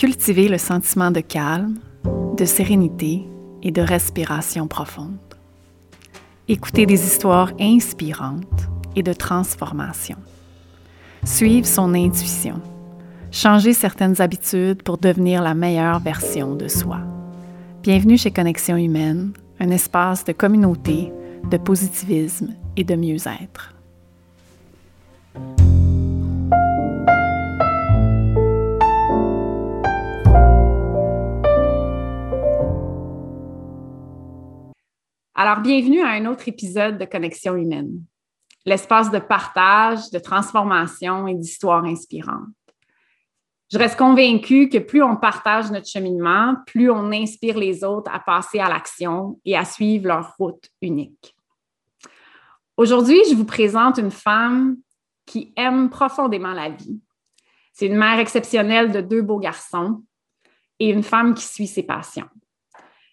cultiver le sentiment de calme, de sérénité et de respiration profonde. Écouter des histoires inspirantes et de transformation. Suivre son intuition. Changer certaines habitudes pour devenir la meilleure version de soi. Bienvenue chez Connexion Humaine, un espace de communauté, de positivisme et de mieux-être. Alors, bienvenue à un autre épisode de Connexion humaine, l'espace de partage, de transformation et d'histoires inspirantes. Je reste convaincue que plus on partage notre cheminement, plus on inspire les autres à passer à l'action et à suivre leur route unique. Aujourd'hui, je vous présente une femme qui aime profondément la vie. C'est une mère exceptionnelle de deux beaux garçons et une femme qui suit ses passions.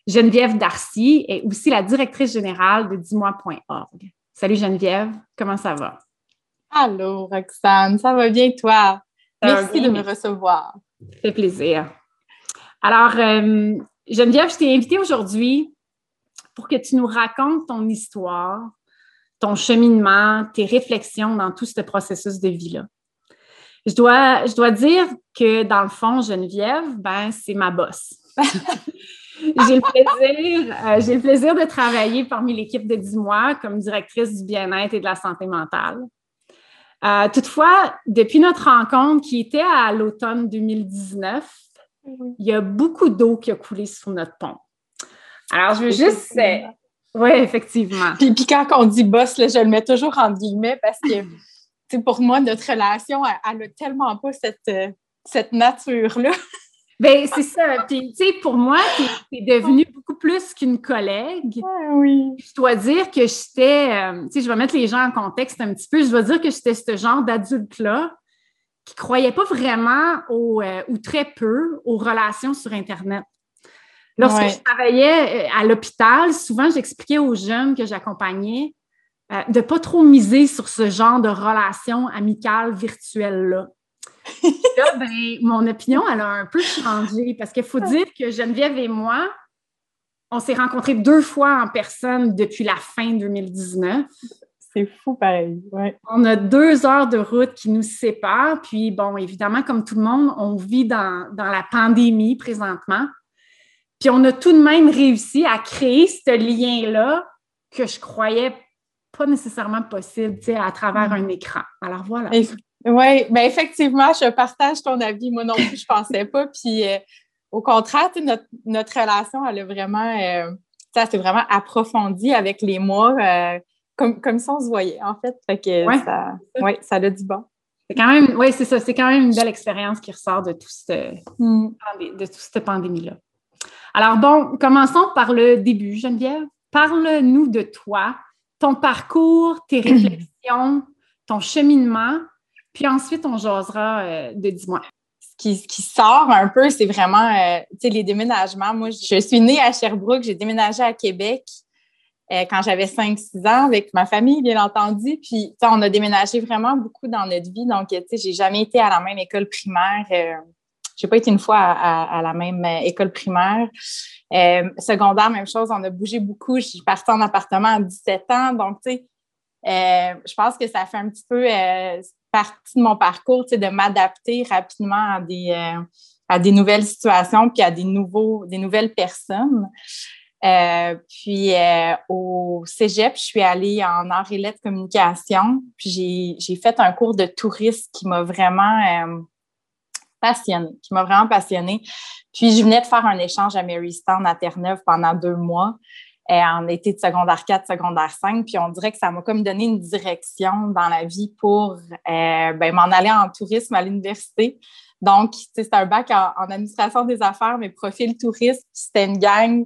Geneviève Darcy est aussi la directrice générale de dis-moi.org. Salut Geneviève, comment ça va? Allô Roxane, ça va bien toi? Merci de me recevoir. Ça fait plaisir. Alors, euh, Geneviève, je t'ai invitée aujourd'hui pour que tu nous racontes ton histoire, ton cheminement, tes réflexions dans tout ce processus de vie-là. Je dois, je dois dire que dans le fond, Geneviève, ben, c'est ma bosse. j'ai le plaisir, euh, j'ai le plaisir de travailler parmi l'équipe de 10 mois comme directrice du bien-être et de la santé mentale. Euh, toutefois, depuis notre rencontre qui était à l'automne 2019, il y a beaucoup d'eau qui a coulé sous notre pont. Alors, je veux juste. Euh, oui, effectivement. Puis, puis, quand on dit boss, je le mets toujours en guillemets parce que pour moi, notre relation, elle n'a tellement pas cette, cette nature-là. Ben c'est ça. Puis, tu sais, pour moi, tu es, devenue beaucoup plus qu'une collègue. Ah oui. Je dois dire que j'étais, euh, tu sais, je vais mettre les gens en contexte un petit peu. Je dois dire que j'étais ce genre d'adulte-là qui ne croyait pas vraiment au, euh, ou très peu aux relations sur Internet. Lorsque je travaillais euh, à l'hôpital, souvent, j'expliquais aux jeunes que j'accompagnais de ne pas trop miser sur ce genre de relations amicales virtuelles-là là, ben, mon opinion, elle a un peu changé parce qu'il faut dire que Geneviève et moi, on s'est rencontrés deux fois en personne depuis la fin 2019. C'est fou pareil. On a deux heures de route qui nous séparent. Puis, bon, évidemment, comme tout le monde, on vit dans, la pandémie présentement. Puis, on a tout de même réussi à créer ce lien-là que je croyais pas nécessairement possible à travers mm. un écran. Alors voilà. Oui, mais ben, effectivement, je partage ton avis. Moi non plus, je ne pensais pas. Puis euh, au contraire, notre, notre, relation, elle a vraiment, euh, ça s'est vraiment approfondi avec les mois, euh, comme, comme si on se voyait, en fait. Fait que ça, ouais, ça a du bon. C'est quand même, oui, c'est ça, c'est quand même une belle expérience qui ressort de, tout ce, mm. de toute cette pandémie-là. Alors bon, commençons par le début, Geneviève. Parle-nous de toi, ton parcours, tes réflexions, ton cheminement puis ensuite, on jasera euh, de 10 mois. Ce qui, sort un peu, c'est vraiment euh, les déménagements. Moi, je suis née à Sherbrooke, j'ai déménagé à Québec euh, quand j'avais 5-6 ans avec ma famille, bien entendu. Puis, on a déménagé vraiment beaucoup dans notre vie. Donc, tu sais, j'ai jamais été à la même école primaire. Je n'ai pas été une fois à, la même école primaire. secondaire, même chose, on a bougé beaucoup. Je suis partie en appartement à 17 ans. Donc, tu sais, je pense que ça fait un petit peu partie de mon parcours, de m'adapter rapidement à des, euh, à des nouvelles situations puis à des, nouveaux, des nouvelles personnes. Euh, puis euh, au Cégep, je suis allée en art et lettres communication. Puis j'ai fait un cours de tourisme qui m'a vraiment passionnée, qui m'a vraiment passionnée. Puis je venais de faire un échange à Marystown à Terre-Neuve pendant deux mois. Euh, en été de secondaire 4, secondaire 5. Puis on dirait que ça m'a comme donné une direction dans la vie pour euh, ben, m'en aller en tourisme à l'université. Donc, c'est un bac en, administration des affaires, mais profil tourisme. C'était une gang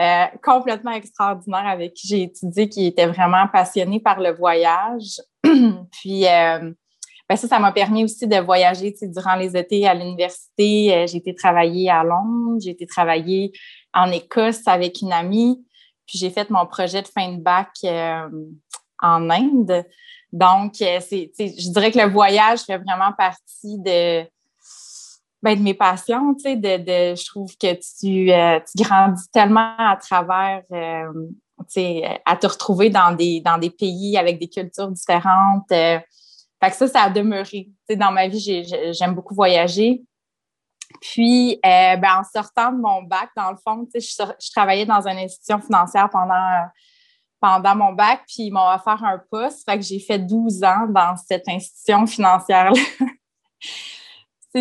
euh, complètement extraordinaire avec qui j'ai étudié, qui était vraiment passionnée par le voyage. Puis, ben ça, ça m'a permis aussi de voyager durant les étés à l'université. j'ai été travailler à Londres, j'ai été travailler en Écosse avec une amie. Puis j'ai fait mon projet de fin de bac euh, en Inde. Donc, euh, c'est, je dirais que le voyage fait vraiment partie de, ben, de mes passions, de, de, je trouve que tu, euh, tu grandis tellement à travers, euh, à te retrouver dans des, dans des pays avec des cultures différentes. Euh, fait que ça, ça a demeuré. Tu sais, dans ma vie, j'aime beaucoup voyager. Puis, ben, en sortant de mon bac, dans le fond, je, je, travaillais dans une institution financière pendant, pendant mon bac, puis ils m'ont offert un poste. Fait que j'ai fait 12 ans dans cette institution financière-là.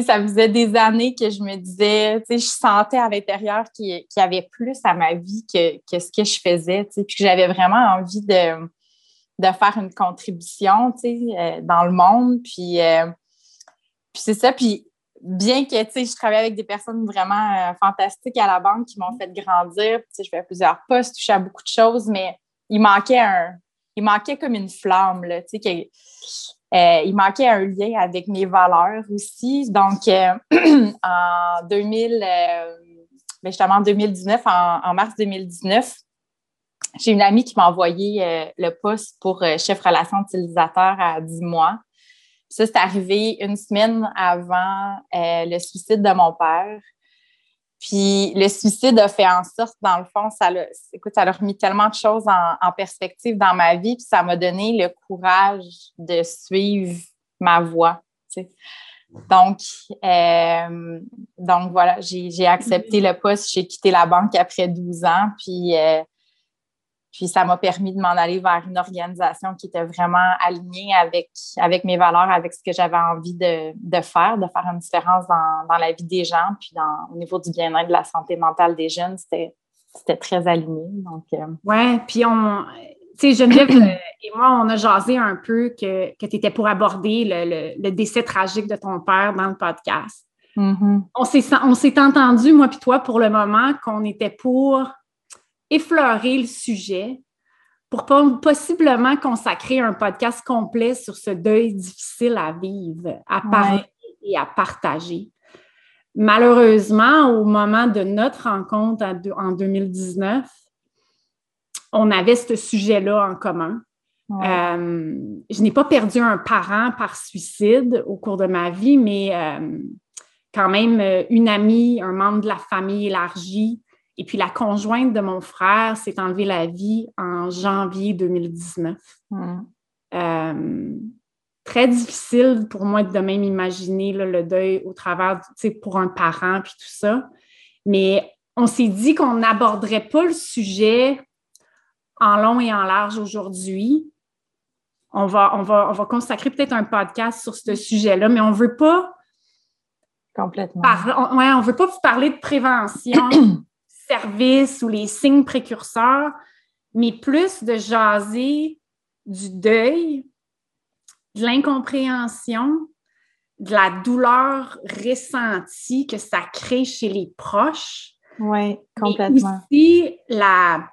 ça faisait des années que je me disais, je sentais à l'intérieur qu'il y avait plus à ma vie que, ce que je faisais, puis que j'avais vraiment envie de, de faire une contribution, euh, dans le monde. Puis, euh, puis c'est ça. Puis bien que, je travaillais avec des personnes vraiment euh, fantastiques à la banque qui m'ont fait grandir, je fais plusieurs postes, touchais à beaucoup de choses, mais il manquait un, il manquait comme une flamme, là, tu sais, euh, il manquait un lien avec mes valeurs aussi. Donc, euh, en 2000, euh, ben, justement en 2019, en, mars 2019, j'ai une amie qui m'a envoyé le poste pour chef relation utilisateur à 10 mois. Ça, c'est arrivé une semaine avant le suicide de mon père. Puis le suicide a fait en sorte, dans le fond, ça a, écoute, ça a remis tellement de choses en, perspective dans ma vie, puis ça m'a donné le courage de suivre ma voie. Donc, euh, donc voilà, j'ai accepté le poste, j'ai quitté la banque après 12 ans, puis euh, puis ça m'a permis de m'en aller vers une organisation qui était vraiment alignée avec, avec mes valeurs, avec ce que j'avais envie de, faire, de faire une différence dans, la vie des gens, puis dans, au niveau du bien-être, de la santé mentale des jeunes, c'était très aligné. Donc, euh, Oui, puis on, tu sais, Geneviève euh, et moi, on a jasé un peu que, que tu étais pour aborder le, décès tragique de ton père dans le podcast. Mm-hmm. On s'est entendu, moi puis toi, pour le moment, qu'on était pour effleurer le sujet pour possiblement consacrer un podcast complet sur ce deuil difficile à vivre, à parler et à partager. Malheureusement, au moment de notre rencontre en 2019, on avait ce sujet-là en commun. Euh, je n'ai pas perdu un parent par suicide au cours de ma vie, mais euh, quand même euh, une amie, un membre de la famille élargie et puis la conjointe de mon frère s'est enlevée la vie en janvier 2019. Hmm. Euh, très difficile pour moi de même imaginer le deuil au travers, tu sais, pour un parent, puis tout ça. Mais on s'est dit qu'on n'aborderait pas le sujet en long et en large aujourd'hui. On va, on, va, on va consacrer peut-être un podcast sur ce sujet-là, mais on ne veut pas. Complètement. on, ouais, on veut pas vous parler de prévention. services ou les signes précurseurs, mais plus de jaser du deuil, de l'incompréhension, de la douleur ressentie que ça crée chez les proches. Oui, complètement. Et aussi la,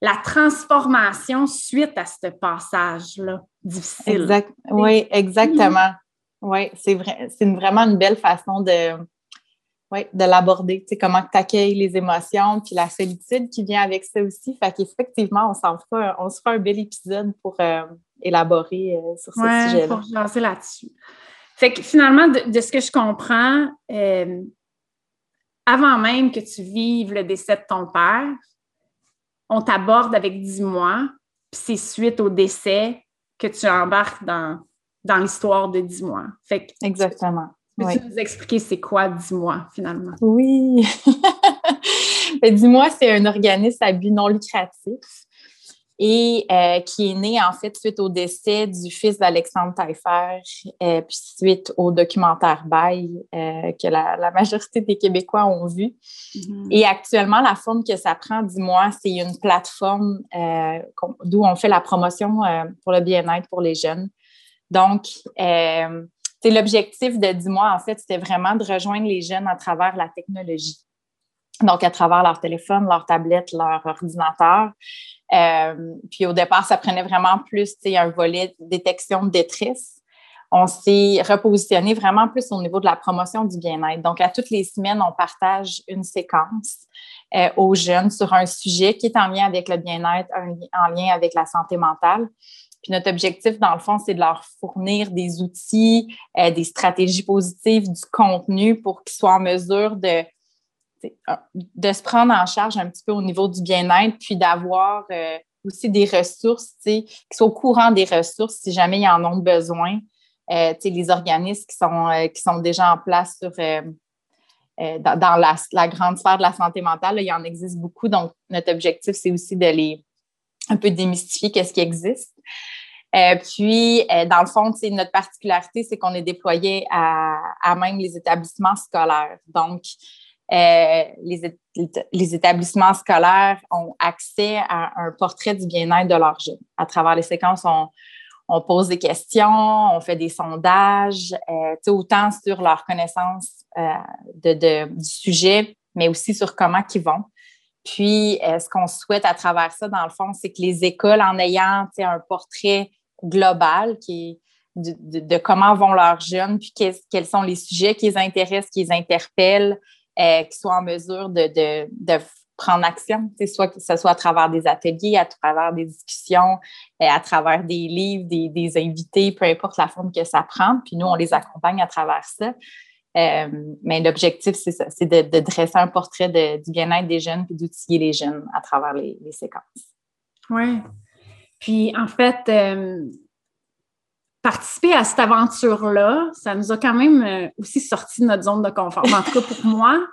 la transformation suite à ce passage-là difficile. Exact, oui, exactement. Oui, c'est vrai, c'est vraiment une belle façon de, oui, de l'aborder, tu sais, comment tu accueilles les émotions, puis la solitude qui vient avec ça aussi. Fait qu'effectivement, on s'en fera, on se fera un bel épisode pour euh, élaborer euh, sur ce sujet-là. pour lancer là-dessus. Fait que finalement, de, ce que je comprends, euh, avant même que tu vives le décès de ton père, on t'aborde avec 10 mois, puis c'est suite au décès que tu embarques dans, dans l'histoire de 10 mois. Fait Exactement. Peux-tu nous expliquer c'est quoi Dis-moi finalement? Oui. Ben, Dis-moi, c'est un organisme à but non lucratif et euh, qui est né en fait suite au décès du fils d'Alexandre Taillefer, euh, puis suite au documentaire Bail euh, que la, majorité des Québécois ont vu. Mm-hmm. Et actuellement, la forme que ça prend, dis-moi, c'est une plateforme d'où on fait la promotion pour le bien-être pour les jeunes. Donc, l'objectif de 10 mois, en fait, c'était vraiment de rejoindre les jeunes à travers la technologie. Donc, à travers leur téléphone, leur tablette, leur ordinateur. Euh, puis au départ, ça prenait vraiment plus un volet détection de détresse. On s'est repositionné vraiment plus au niveau de la promotion du bien-être. Donc, à toutes les semaines, on partage une séquence euh, aux jeunes sur un sujet qui est en lien avec le bien-être, en lien avec la santé mentale. Puis notre objectif, dans le fond, c'est de leur fournir des outils, euh, des stratégies positives, du contenu pour qu'ils soient en mesure de, de se prendre en charge un petit peu au niveau du bien-être, puis d'avoir euh, aussi des ressources, qu'ils soient au courant des ressources si jamais ils en ont besoin. Euh, les organismes qui sont, qui sont déjà en place sur, dans, la, grande sphère de la santé mentale, il y en existe beaucoup. Donc, notre objectif, c'est aussi de les un peu démystifier qu'est-ce qui existe. Euh, puis, euh, dans le fond, notre particularité, c'est qu'on est déployé à, même les établissements scolaires. Donc, euh, les, établissements scolaires ont accès à un portrait du bien-être de leurs jeunes. À travers les séquences, on, pose des questions, on fait des sondages, autant sur leur connaissance de, du sujet, mais aussi sur comment ils vont. Puis, ce qu'on souhaite à travers ça, dans le fond, c'est que les écoles, en ayant un portrait global de, comment vont leurs jeunes, puis quels sont les sujets qui les intéressent, qui les interpellent, euh, qu'ils soient en mesure de, prendre action, soit que ce soit à travers des ateliers, à travers des discussions, euh, à travers des livres, des, invités, peu importe la forme que ça prend. Puis nous, on les accompagne à travers ça. Euh, mais l'objectif, c'est ça, c'est de, dresser un portrait du bien-être des jeunes puis d'outiller les jeunes à travers les, les séquences. Oui. Puis, en fait, euh, participer à cette aventure-là, ça nous a quand même euh, aussi sorti de notre zone de confort. En tout cas, pour moi,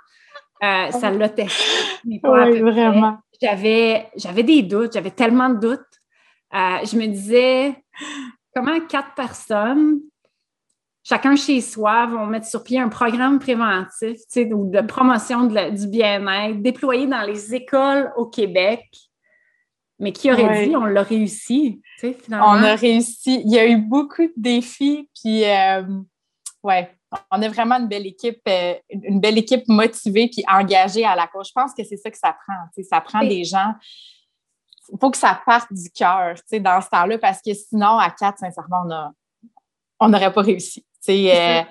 euh, ça l'a testé. Oui, vraiment. J'avais, j'avais des doutes, j'avais tellement de doutes. je me disais, comment quatre personnes, chacun chez soi, vont mettre sur pied un programme préventif ou de promotion du bien-être déployé dans les écoles au Québec mais qui aurait dit on l'a réussi, finalement? On a réussi. Il y a eu beaucoup de défis, puis euh, ouais, on a vraiment une belle équipe, euh, une belle équipe motivée puis engagée à la cause. Je pense que c'est ça que ça prend. Ça prend des gens. Il faut que ça parte du cœur, dans ce temps-là, parce que sinon, à quatre, sincèrement, on n'aurait pas réussi. Sais,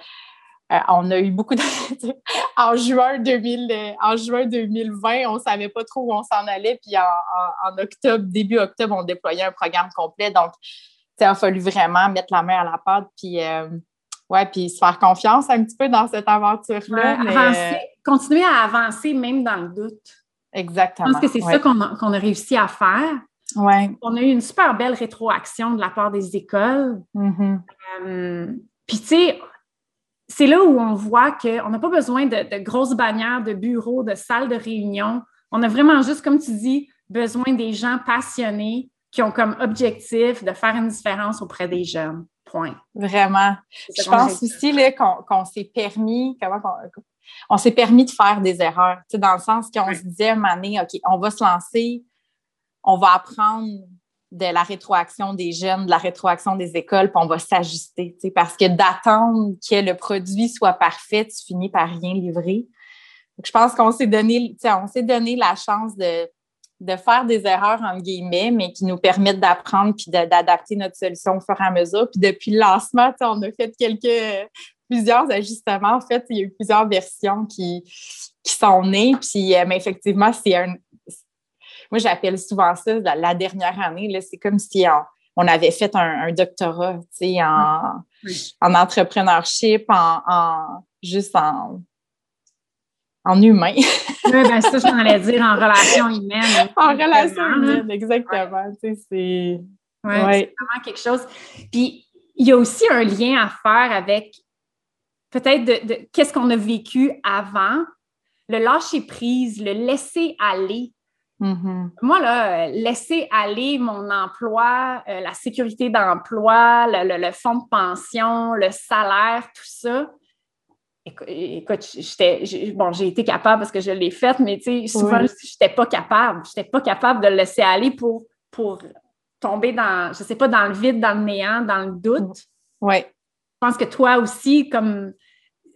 euh, on a eu beaucoup de. en, juin 2000, euh, en juin 2020, on ne savait pas trop où on s'en allait. Puis en, octobre, début octobre, on déployait un programme complet. Donc, il a fallu vraiment mettre la main à la pâte. Puis, euh, ouais, puis se faire confiance un petit peu dans cette aventure-là. continuer à avancer même dans le doute. Exactement. Je pense que c'est ça qu'on a, réussi à faire. Ouais. On a eu une super belle rétroaction de la part des écoles. Mm-hmm. Puis, tu sais, c'est là où on voit qu'on n'a pas besoin de, grosses bannières, de bureaux, de salles de réunion. On a vraiment juste, comme tu dis, besoin des gens passionnés qui ont comme objectif de faire une différence auprès des jeunes. Point. Vraiment. Je pense aussi qu'on s'est permis, comment on, s'est permis de faire des erreurs, dans le sens qu'on se disait donné, OK, on va se lancer, on va apprendre de la rétroaction des jeunes, de la rétroaction des écoles, puis on va s'ajuster. Parce que d'attendre que le produit soit parfait, tu finis par rien livrer. Je pense qu'on s'est donné, donné la chance de, faire des erreurs, en guillemets, mais qui nous permettent d'apprendre puis d'adapter notre solution au fur et à mesure. Puis depuis le lancement, on a fait quelques plusieurs ajustements. En fait, il y a eu plusieurs versions qui, qui sont nées. Puis, euh, mais effectivement, c'est un, moi, j'appelle souvent ça la, dernière année. C'est comme si on, avait fait un, doctorat en, en entrepreneurship, en, juste en, en humain. oui, bien ça, je m'en allais dire en relation humaine. en relation humaine, exactement. C'est ouais, vraiment quelque chose. Puis, il y a aussi un lien à faire avec peut-être de qu'est-ce qu'on a vécu avant, le lâcher prise, le laisser aller. Mm-hmm. Moi, là, laisser aller mon emploi, euh, la sécurité d'emploi, le, fonds de pension, le salaire, tout ça, écoute, j'étais, bon, j'ai été capable parce que je l'ai fait, mais tu sais, souvent, je n'étais pas capable. Je n'étais pas capable de le laisser aller pour, pour tomber dans, je sais pas, dans le vide, dans le néant, dans le doute. Oui. Je pense que toi aussi, comme,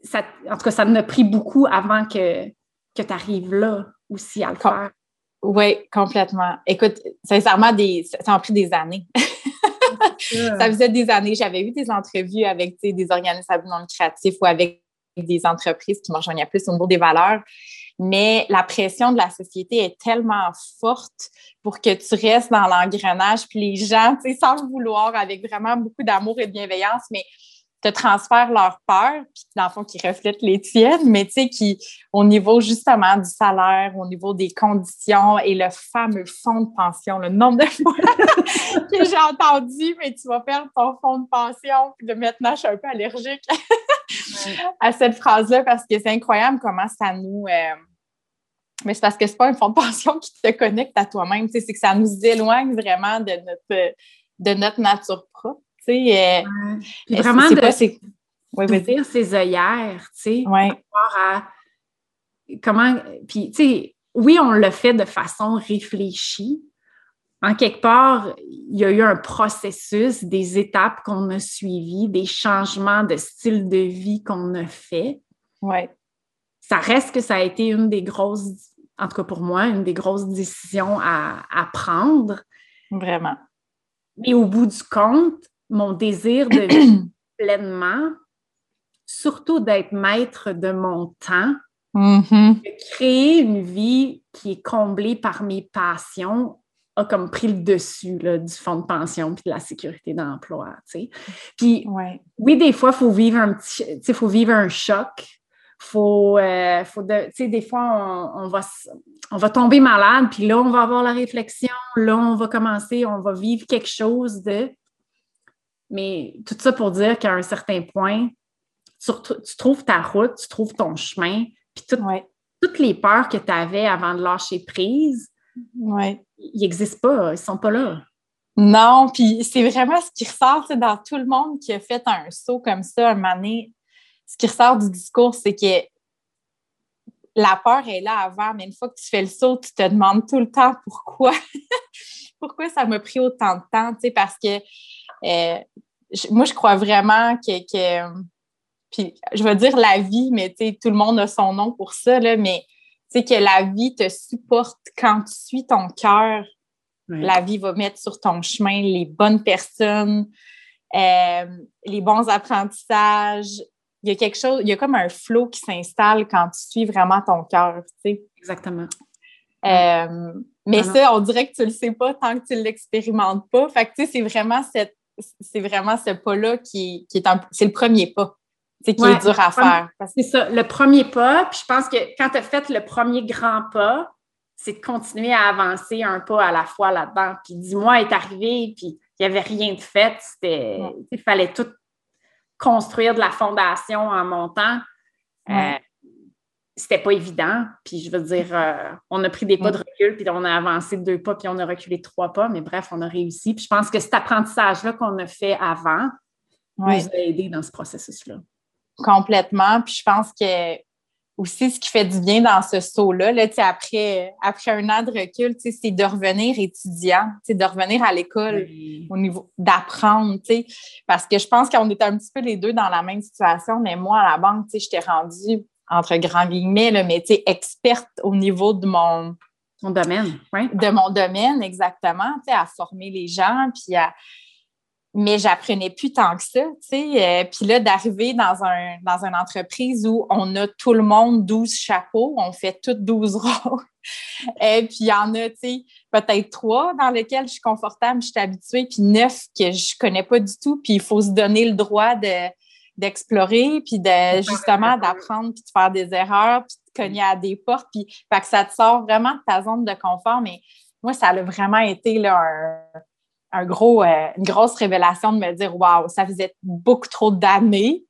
ça, en tout cas, ça m'a pris beaucoup avant que, que tu arrives là aussi à le faire. Oui, complètement. Écoute, sincèrement, des, ça a pris des années. ça faisait des années. J'avais eu des entrevues avec des organismes non lucratifs ou avec des entreprises qui me rejoignaient plus au niveau des valeurs. mais la pression de la société est tellement forte pour que tu restes dans l'engrenage, puis les gens, tu sais, sans le vouloir, avec vraiment beaucoup d'amour et de bienveillance, mais te transfèrent leur peur, puis dans le fond, qui reflètent les tiennes, mais tu sais, qui, au niveau justement du salaire, au niveau des conditions et le fameux fonds de pension, le nombre de fois que j'ai entendu, mais tu vas perdre ton fonds de pension, puis de maintenant, je suis un peu allergique à cette phrase-là parce que c'est incroyable comment ça nous. Euh, mais c'est parce que c'est pas un fonds de pension qui te connecte à toi-même, c'est que ça nous éloigne vraiment de notre, de notre nature propre. Euh, vraiment de, dire ses œillères, tu sais, ouais. à comment, puis tu sais, oui, on le fait de façon réfléchie. En quelque part, il y a eu un processus, des étapes qu'on a suivies, des changements de style de vie qu'on a fait. Ouais. Ça reste que ça a été une des grosses, en tout cas pour moi, une des grosses décisions à, à prendre. Vraiment. Mais au bout du compte, mon désir de vivre pleinement, surtout d'être maître de mon temps, mm-hmm. de créer une vie qui est comblée par mes passions, a comme pris le dessus du fonds de pension puis de la sécurité d'emploi. Puis oui, des fois, il faut vivre un petit, faut vivre un choc. Faut, euh, faut des fois, on, va, on va tomber malade, puis là, on va avoir la réflexion, là, on va commencer, on va vivre quelque chose de. Mais tout ça pour dire qu'à un certain point, tu, trouves ta route, tu trouves ton chemin, puis toutes les peurs que tu avais avant de lâcher prise, ils n'existent pas, ils ne sont pas là. Non, puis c'est vraiment ce qui ressort dans tout le monde qui a fait un saut comme ça un moment donné. Ce qui ressort du discours, c'est que la peur est là avant, mais une fois que tu fais le saut, tu te demandes tout le temps pourquoi. pourquoi ça m'a pris autant de temps, tu sais, parce que euh, moi, je crois vraiment que, puis je vais dire la vie, mais tu sais, tout le monde a son nom pour ça, là, mais tu sais, que la vie te supporte quand tu suis ton cœur. La vie va mettre sur ton chemin les bonnes personnes, euh, les bons apprentissages. Il y a quelque chose, il y a comme un flot qui s'installe quand tu suis vraiment ton cœur, tu sais. Exactement. Euh, mais ça, on dirait que tu le sais pas tant que tu l'expérimentes pas. Fait que, tu sais, c'est vraiment cette c'est vraiment ce pas-là qui, est c'est le premier pas. qui est dur à faire. C'est ça, le premier pas. Puis je pense que quand tu as fait le premier grand pas, c'est de continuer à avancer un pas à la fois là-dedans. Puis dis-moi est arrivé, puis il n'y avait rien de fait. Il fallait tout construire de la fondation en montant. Euh, c'était pas évident. Puis je veux dire, euh, on a pris des pas de recul, puis on a avancé deux pas, puis on a reculé trois pas, mais bref, on a réussi. Puis je pense que cet apprentissage-là qu'on a fait avant nous a aidé dans ce processus-là. Complètement. Puis je pense que aussi ce qui fait du bien dans ce saut-là, là, après, après un an de recul, c'est de revenir étudiant, de revenir à l'école au niveau d'apprendre. Parce que je pense qu'on était un petit peu les deux dans la même situation, mais moi, à la banque, j'étais rendue entre grands guillemets, là, mais experte au niveau de mon, domaine, oui. De mon domaine, exactement, à former les gens, puis à... Mais j'apprenais plus tant que ça, tu sais. Euh, puis là, d'arriver dans, un, dans une entreprise où on a tout le monde 12 chapeaux, on fait toutes 12 rôles. Et puis il y en a, tu sais, peut-être trois dans lesquels je suis confortable, je suis habituée, puis neuf que je connais pas du tout, puis il faut se donner le droit de d'explorer, puis de justement d'apprendre, puis de faire des erreurs, puis de cogner à des portes, puis fait que ça te sort vraiment de ta zone de confort. Mais moi, ça a vraiment été là, un, gros, euh, une grosse révélation de me dire Waouh, ça faisait beaucoup trop d'années.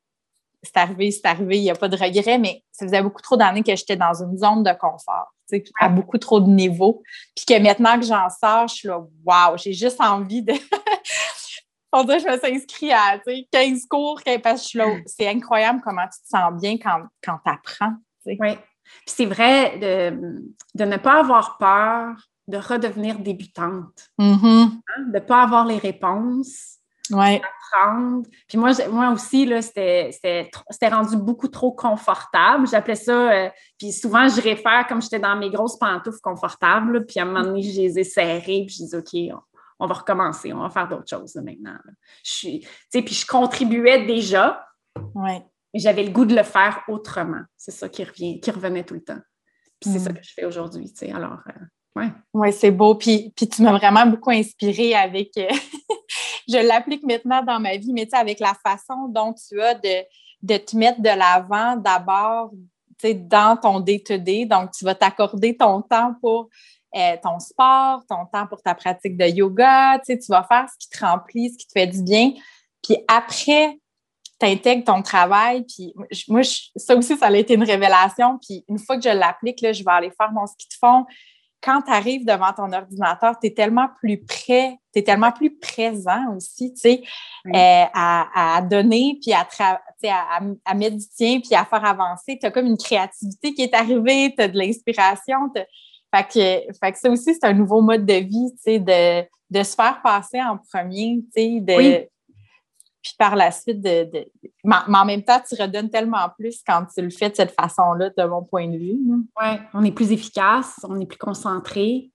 C'est arrivé, c'est arrivé, il n'y a pas de regret, mais ça faisait beaucoup trop d'années que j'étais dans une zone de confort, à beaucoup trop de niveaux. Puis que maintenant que j'en sors, je suis là, waouh, j'ai juste envie de, on dirait que je me suis inscrite à 15 cours, parce que c'est incroyable comment tu te sens bien quand, quand tu apprends. Oui. Puis c'est vrai de, de, ne pas avoir peur de redevenir débutante, mm-hmm. hein, de ne pas avoir les réponses, ouais. d'apprendre. Puis moi, moi aussi, c'était rendu beaucoup trop confortable. J'appelais ça, euh, puis souvent, je réfère comme j'étais dans mes grosses pantoufles confortables, puis à un moment donné, je les ai serrées, puis je dis, OK, on va recommencer, on va faire d'autres choses maintenant. Je puis je contribuais déjà, ouais. mais j'avais le goût de le faire autrement. C'est ça qui, revient, qui revenait tout le temps. c'est ça mm. que je fais aujourd'hui, tu sais. Alors, euh, ouais. Oui, c'est beau. Puis, puis tu m'as vraiment beaucoup inspirée avec, euh, je l'applique maintenant dans ma vie, mais tu sais, avec la façon dont tu as de, de te mettre de l'avant d'abord, tu sais, dans ton day-to-day. Donc, tu vas t'accorder ton temps pour euh, ton sport, ton temps pour ta pratique de yoga, tu sais, tu vas faire ce qui te remplit, ce qui te fait du bien. Puis après, tu intègres ton travail. Puis moi, ça aussi, ça a été une révélation. Puis une fois que je l'applique, je vais aller faire mon ski de fond. Quand tu arrives devant ton ordinateur, tu es tellement plus prêt, tu es tellement plus présent aussi, tu sais, euh, à, donner, puis à, à, à, mettre du tien, puis à faire avancer. Tu as comme une créativité qui est arrivée, tu as de l'inspiration. Fait que, fait que ça aussi, c'est un nouveau mode de vie, tu sais, de, de se faire passer en premier, tu sais, de, puis par la suite, de, mais en même temps, tu redonnes tellement plus quand tu le fais de cette façon-là, de mon point de vue. Oui, on est plus efficace, on est plus concentré.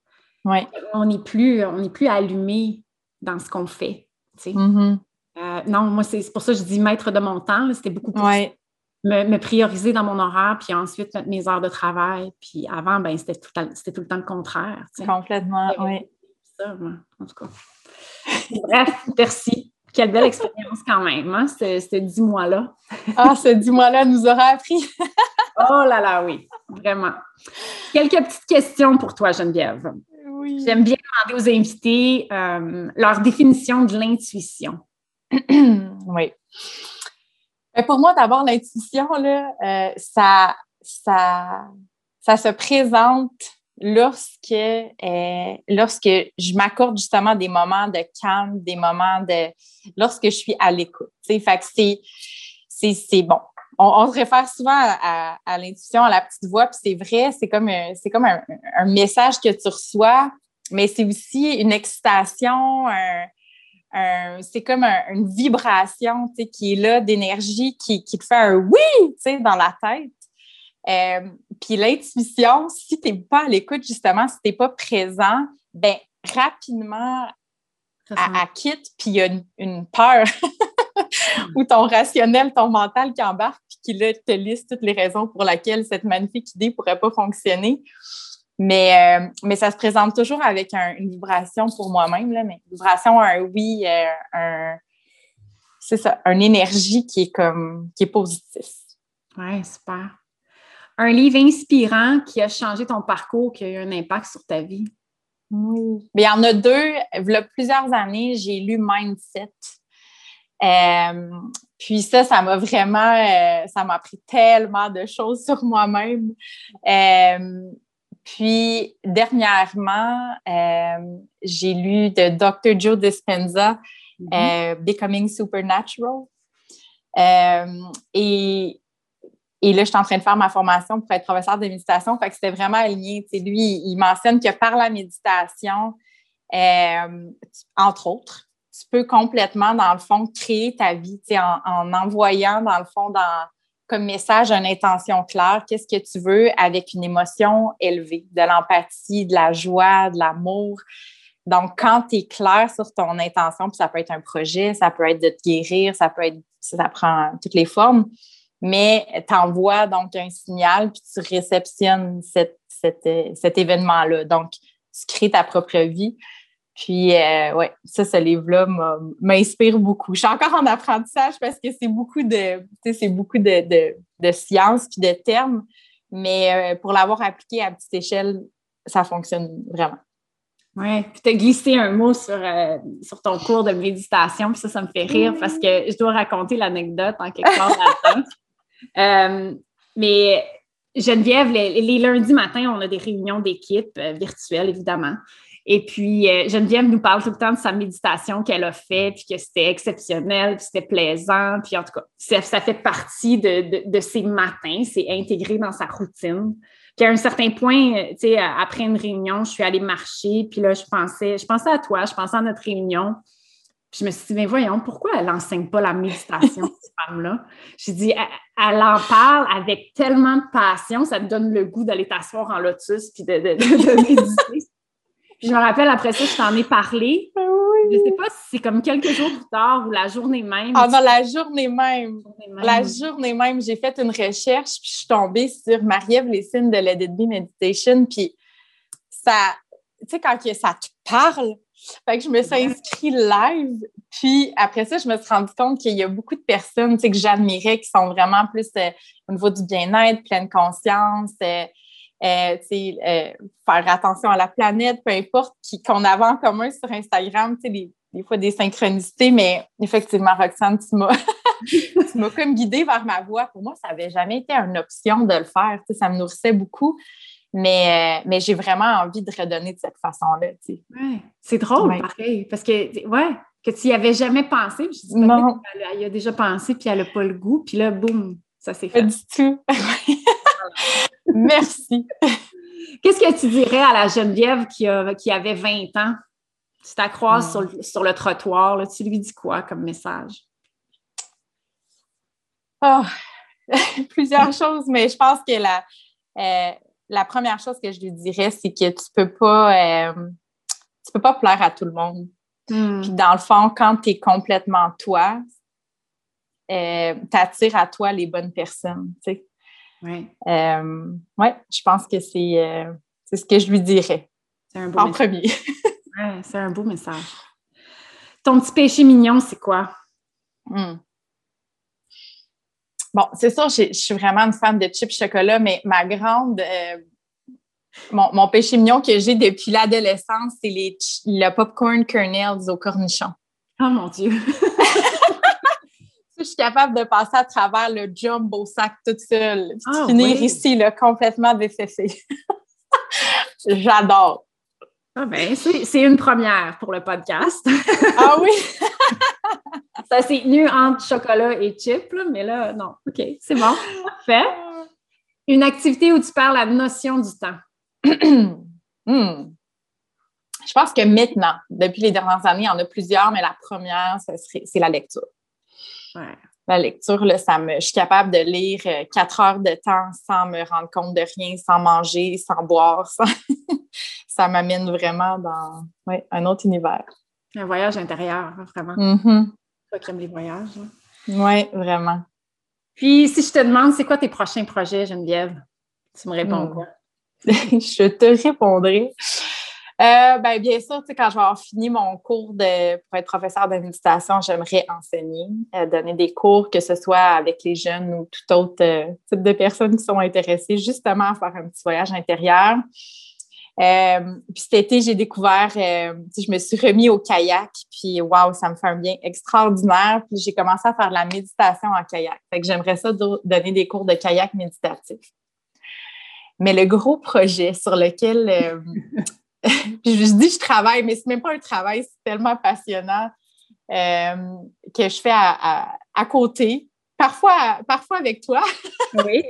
Ouais. On n'est plus, on plus allumé dans ce qu'on fait. Mm-hmm. Euh, non, moi, c'est pour ça que je dis maître de mon temps. C'était beaucoup plus me, prioriser dans mon horaire, puis ensuite mettre mes heures de travail. Puis avant, ben, c'était tout, tout, le temps le contraire. Complètement, oui. Ça, en tout cas. Bref, merci. Quelle belle expérience quand même, hein, ce, dix mois-là. ah, ce dix mois-là nous aura appris. oh là là, oui, vraiment. Quelques petites questions pour toi, Geneviève. Oui. J'aime bien demander aux invités euh, leur définition de l'intuition. oui. Pour moi, d'abord, l'intuition, euh, ça, ça, ça se présente lorsque, euh, lorsque je m'accorde justement des moments de calme, des moments de. lorsque je suis à l'écoute. Fait que c'est, bon. On, se réfère souvent à, l'intuition, à la petite voix, puis c'est vrai, c'est comme, un, c'est comme un, message que tu reçois, mais c'est aussi une excitation, c'est comme une vibration qui est là d'énergie qui, qui te fait un oui dans la tête. Euh, puis l'intuition, si tu n'es pas à l'écoute, justement, si tu n'es pas présent, ben rapidement, elle, quitte, puis il y a une, peur ou ton rationnel, ton mental qui embarque, puis qui là, te liste toutes les raisons pour lesquelles cette magnifique idée ne pourrait pas fonctionner. Mais, euh, mais ça se présente toujours avec une vibration pour moi-même, là, mais une vibration, un oui, euh, un, c'est ça, une énergie qui est comme qui est positive. Oui, super un livre inspirant qui a changé ton parcours, qui a eu un impact sur ta vie? Oui. il y en a deux. Il y a plusieurs années, j'ai lu Mindset. Euh, puis ça, ça m'a vraiment, euh, ça m'a appris tellement de choses sur moi-même. Euh, puis dernièrement, j'ai lu de Dr. Joe Dispenza, mm-hmm. Becoming Supernatural. et et là, je suis en train de faire ma formation pour être professeur de méditation. Fait que c'était vraiment aligné. lui, il mentionne que par la méditation, euh, entre autres, tu peux complètement, dans le fond, créer ta vie en, en envoyant, dans le fond, dans, comme message une intention claire, qu'est-ce que tu veux avec une émotion élevée, de l'empathie, de la joie, de l'amour. Donc, quand tu es clair sur ton intention, puis ça peut être un projet, ça peut être de te guérir, ça peut être, ça prend toutes les formes, mais tu envoies donc un signal, puis tu réceptionnes cet événement-là. Donc, tu crées ta propre vie. Puis, euh, ouais, ça, ce livre-là m'inspire beaucoup. Je suis encore en apprentissage parce que c'est beaucoup de, c'est beaucoup de, de, de sciences puis de termes, mais euh, pour l'avoir appliqué à petite échelle, ça fonctionne vraiment. Oui, puis tu as glissé un mot sur, euh, sur ton cours de méditation, puis ça, ça me fait rire parce que je dois raconter l'anecdote en quelque part Euh, mais Geneviève, les, lundis matins, on a des réunions d'équipe virtuelles, évidemment. Et puis, euh, Geneviève nous parle tout le temps de sa méditation qu'elle a fait, puis que c'était exceptionnel, puis c'était plaisant. Puis en tout cas, ça, fait partie de, de, ses matins, c'est intégré dans sa routine. Puis à un certain point, tu sais, après une réunion, je suis allée marcher, puis là, je pensais, je pensais à toi, je pensais à notre réunion je me suis dit, mais voyons, pourquoi elle n'enseigne pas la méditation, cette femme-là? J'ai dit, elle, en parle avec tellement de passion, ça te donne le goût d'aller t'asseoir en lotus puis de, méditer. Je me rappelle, après ça, je t'en ai parlé. Ah Je sais pas si c'est comme quelques jours plus tard ou la journée même. Ah non, la journée même. La journée même, j'ai fait une recherche, puis je suis tombée sur Marie-Ève Lessine de It Be Meditation, puis ça, tu sais, quand ça te parle, fait que je me suis inscrite live, puis après ça, je me suis rendu compte qu'il y a beaucoup de personnes, tu sais, que j'admirais, qui sont vraiment plus euh, au niveau du bien-être, pleine conscience, euh, euh, euh, faire attention à la planète, peu importe, qu'on avait en commun sur Instagram, des, des fois des synchronicités, mais effectivement, Roxane, tu m'as, comme guidée vers ma voie. Pour moi, ça n'avait jamais été une option de le faire. Ça me nourrissait beaucoup. Mais, euh, mais j'ai vraiment envie de redonner de cette façon-là. Ouais, c'est drôle, pareil. Parce que, ouais, que tu n'y avais jamais pensé. Je dis, non. Elle, y a déjà pensé, puis elle n'a pas le goût. Puis là, boum, ça s'est fait. Pas du tout. Merci. Qu'est-ce que tu dirais à la Geneviève qui, qui avait 20 ans? Tu t'accroises sur, le trottoir, tu lui dis quoi comme message? Oh, plusieurs choses, mais je pense que la, euh, la première chose que je lui dirais, c'est que tu peux pas euh, tu peux pas plaire à tout le monde. Hmm. Puis dans le fond, quand tu es complètement toi, euh, tu attires à toi les bonnes personnes. Tu sais. Oui. Euh, ouais, je pense que euh, c'est ce que je lui dirais. Un beau en premier. ouais, c'est un beau message. Ton petit péché mignon, c'est quoi? Hmm. Bon, c'est sûr, je suis vraiment une fan de chips chocolat, mais ma grande. Euh, mon, mon, péché mignon que j'ai depuis l'adolescence, c'est les, le popcorn kernels au cornichon. Oh mon Dieu! je suis capable de passer à travers le jumbo sac toute seule, ah, finir ici là, complètement défessée. J'adore. Ah ben, c'est une première pour le podcast. ah oui? Ça s'est tenu entre chocolat et chip, mais là, non. OK, c'est bon. Parfait. Une activité où tu parles la notion du temps. Hmm. Je pense que maintenant, depuis les dernières années, il y en a plusieurs, mais la première, c'est la lecture. La lecture, là, ça me, je suis capable de lire euh, quatre heures de temps sans me rendre compte de rien, sans manger, sans boire. ça m'amène vraiment dans un autre univers. Un voyage intérieur, vraiment. Mm Toi qui aimes les voyages. Oui, vraiment. Puis, si je te demande, c'est quoi tes prochains projets, Geneviève? Tu me réponds hmm. quoi? je te répondrai. Euh, ben, bien sûr, quand je vais avoir fini mon cours pour être professeur de méditation, j'aimerais enseigner, euh, donner des cours, que ce soit avec les jeunes ou tout autre euh, type de personnes qui sont intéressées justement à faire un petit voyage intérieur. puis cet été, j'ai découvert, je me suis remis au kayak, puis waouh, ça me fait un bien extraordinaire. Puis j'ai commencé à faire de la méditation en kayak. Fait que j'aimerais ça donner des cours de kayak méditatif. Mais le gros projet sur lequel je dis je travaille, mais c'est même pas un travail, c'est tellement passionnant euh, que je fais à, côté. Parfois, parfois avec toi. Oui.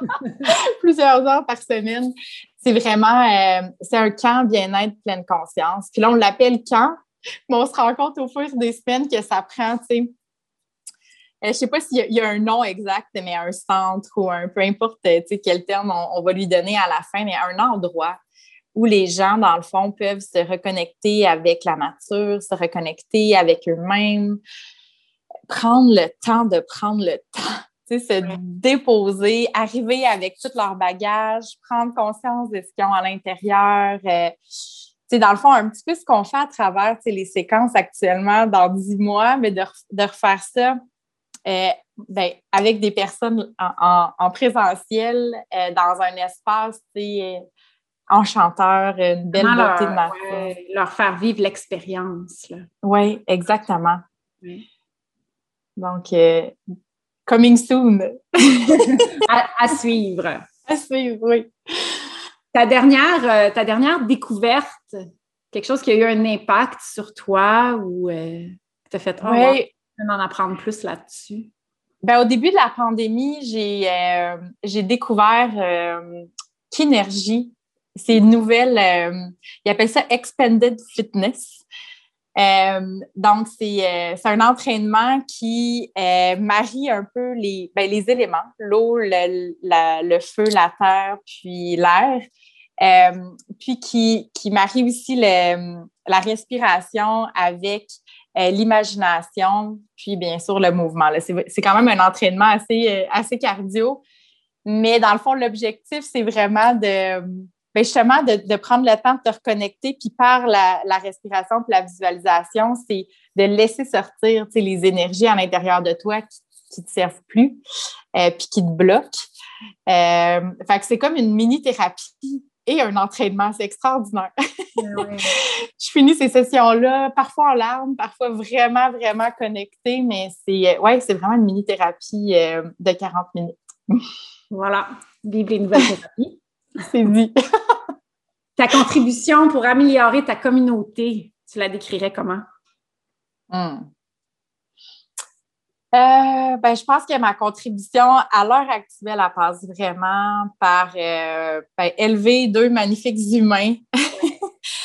Plusieurs heures par semaine. C'est vraiment, euh, c'est un camp bien-être pleine conscience. Puis là, on l'appelle camp, mais on se rend compte au fur des semaines que ça prend, tu sais, euh, je ne sais pas s'il y, a un nom exact, mais un centre ou un peu importe quel terme on, on, va lui donner à la fin, mais un endroit où les gens, dans le fond, peuvent se reconnecter avec la nature, se reconnecter avec eux-mêmes, prendre le temps de prendre le temps, se déposer, arriver avec tout leur bagage, prendre conscience de ce qu'ils ont à l'intérieur. Euh, dans le fond, un petit peu ce qu'on fait à travers les séquences actuellement dans dix mois, mais de, refaire ça euh, ben, avec des personnes en, présentiel euh, dans un espace enchanteur, une belle beauté de nature. leur faire vivre l'expérience. Oui, exactement. Donc, euh, coming soon. à, suivre. À suivre, oui. Ta dernière, euh, ta dernière découverte, quelque chose qui a eu un impact sur toi ou euh, tu as fait oh, oui. en apprendre plus là-dessus? Ben, au début de la pandémie, j'ai j'ai découvert qu'énergie c'est une nouvelle, euh, ils appellent ça Expanded Fitness. Euh, donc, euh, c'est un entraînement qui marie un peu les, ben, les éléments, l'eau, le, le, feu, la terre, puis l'air, puis qui, qui marie aussi le, la respiration avec l'imagination, puis bien sûr le mouvement. C'est quand même un entraînement assez, assez cardio, mais dans le fond, l'objectif, c'est vraiment de ben, justement de, prendre le temps de te reconnecter, puis par la, respiration puis la visualisation, c'est de laisser sortir les énergies à l'intérieur de toi qui ne te servent plus, euh, puis qui te bloquent. Euh, fait que c'est comme une mini-thérapie et un entraînement. C'est extraordinaire. Je finis ces sessions-là, parfois en larmes, parfois vraiment, vraiment connectée, mais c'est ouais, c'est vraiment une mini-thérapie euh, de 40 minutes. voilà, vive les nouvelles thérapies. C'est dit. ta contribution pour améliorer ta communauté, tu la décrirais comment? Hmm. Euh, ben, je pense que ma contribution à l'heure actuelle, elle passe vraiment par euh, ben, élever deux magnifiques humains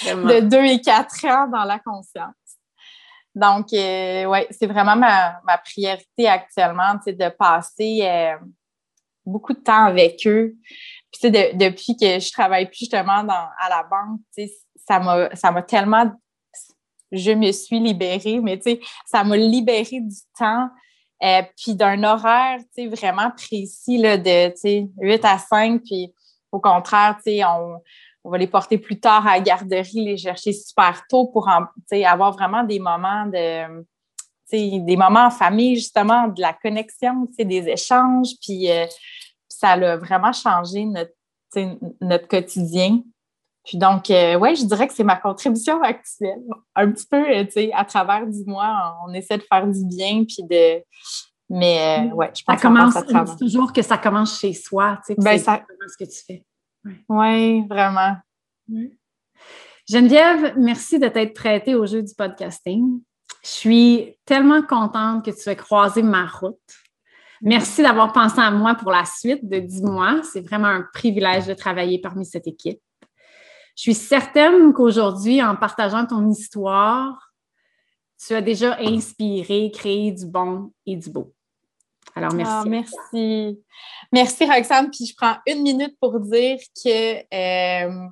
de 2 et 4 ans dans la conscience. Donc, euh, oui, c'est vraiment ma, ma, priorité actuellement, de passer beaucoup de temps avec eux, puis, depuis que je travaille plus justement dans, à la banque, ça m'a, ça m'a tellement. Je me suis libérée, mais ça m'a libéré du temps. Euh, puis d'un horaire vraiment précis là, de 8 à 5. Puis au contraire, on, on va les porter plus tard à la garderie, les chercher super tôt pour avoir vraiment des moments de des moments en famille, justement, de la connexion, des échanges. Puis euh, ça a vraiment changé notre, notre quotidien. Puis donc, euh, oui, je dirais que c'est ma contribution actuelle. Un petit peu, euh, tu sais, à travers du mois, on essaie de faire du bien, puis de... Mais euh, ouais, je pense ça commence, que toujours que ça commence chez soi, tu sais, ben, c'est ce que tu fais. Oui, ouais, vraiment. Geneviève, merci de t'être prêtée au jeu du podcasting. Je suis tellement contente que tu aies croisé ma route. Merci d'avoir pensé à moi pour la suite de 10 mois. C'est vraiment un privilège de travailler parmi cette équipe. Je suis certaine qu'aujourd'hui, en partageant ton histoire, tu as déjà inspiré, créé du bon et du beau. Alors, merci. Ah, merci. Merci, Roxane. Puis je prends une minute pour dire que euh,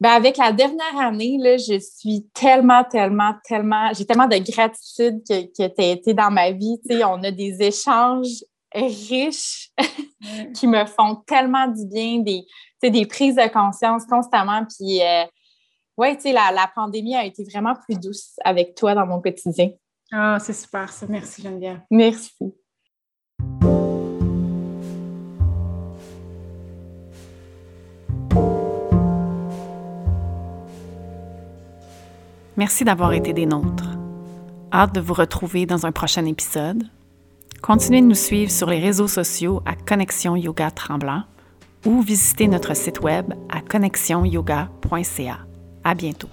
ben avec la dernière année, là, je suis tellement, tellement, tellement, j'ai tellement de gratitude que, que tu as été dans ma vie. On a des échanges riches qui me font tellement du bien, des, des prises de conscience constamment. Puis, euh, ouais, tu sais, la, la pandémie a été vraiment plus douce avec toi dans mon quotidien. Ah, c'est super ça. Merci, Geneviève. Merci. Merci d'avoir été des nôtres. Hâte de vous retrouver dans un prochain épisode. Continuez de nous suivre sur les réseaux sociaux à Connexion Yoga Tremblant ou visitez notre site web à connexionyoga.ca. À bientôt.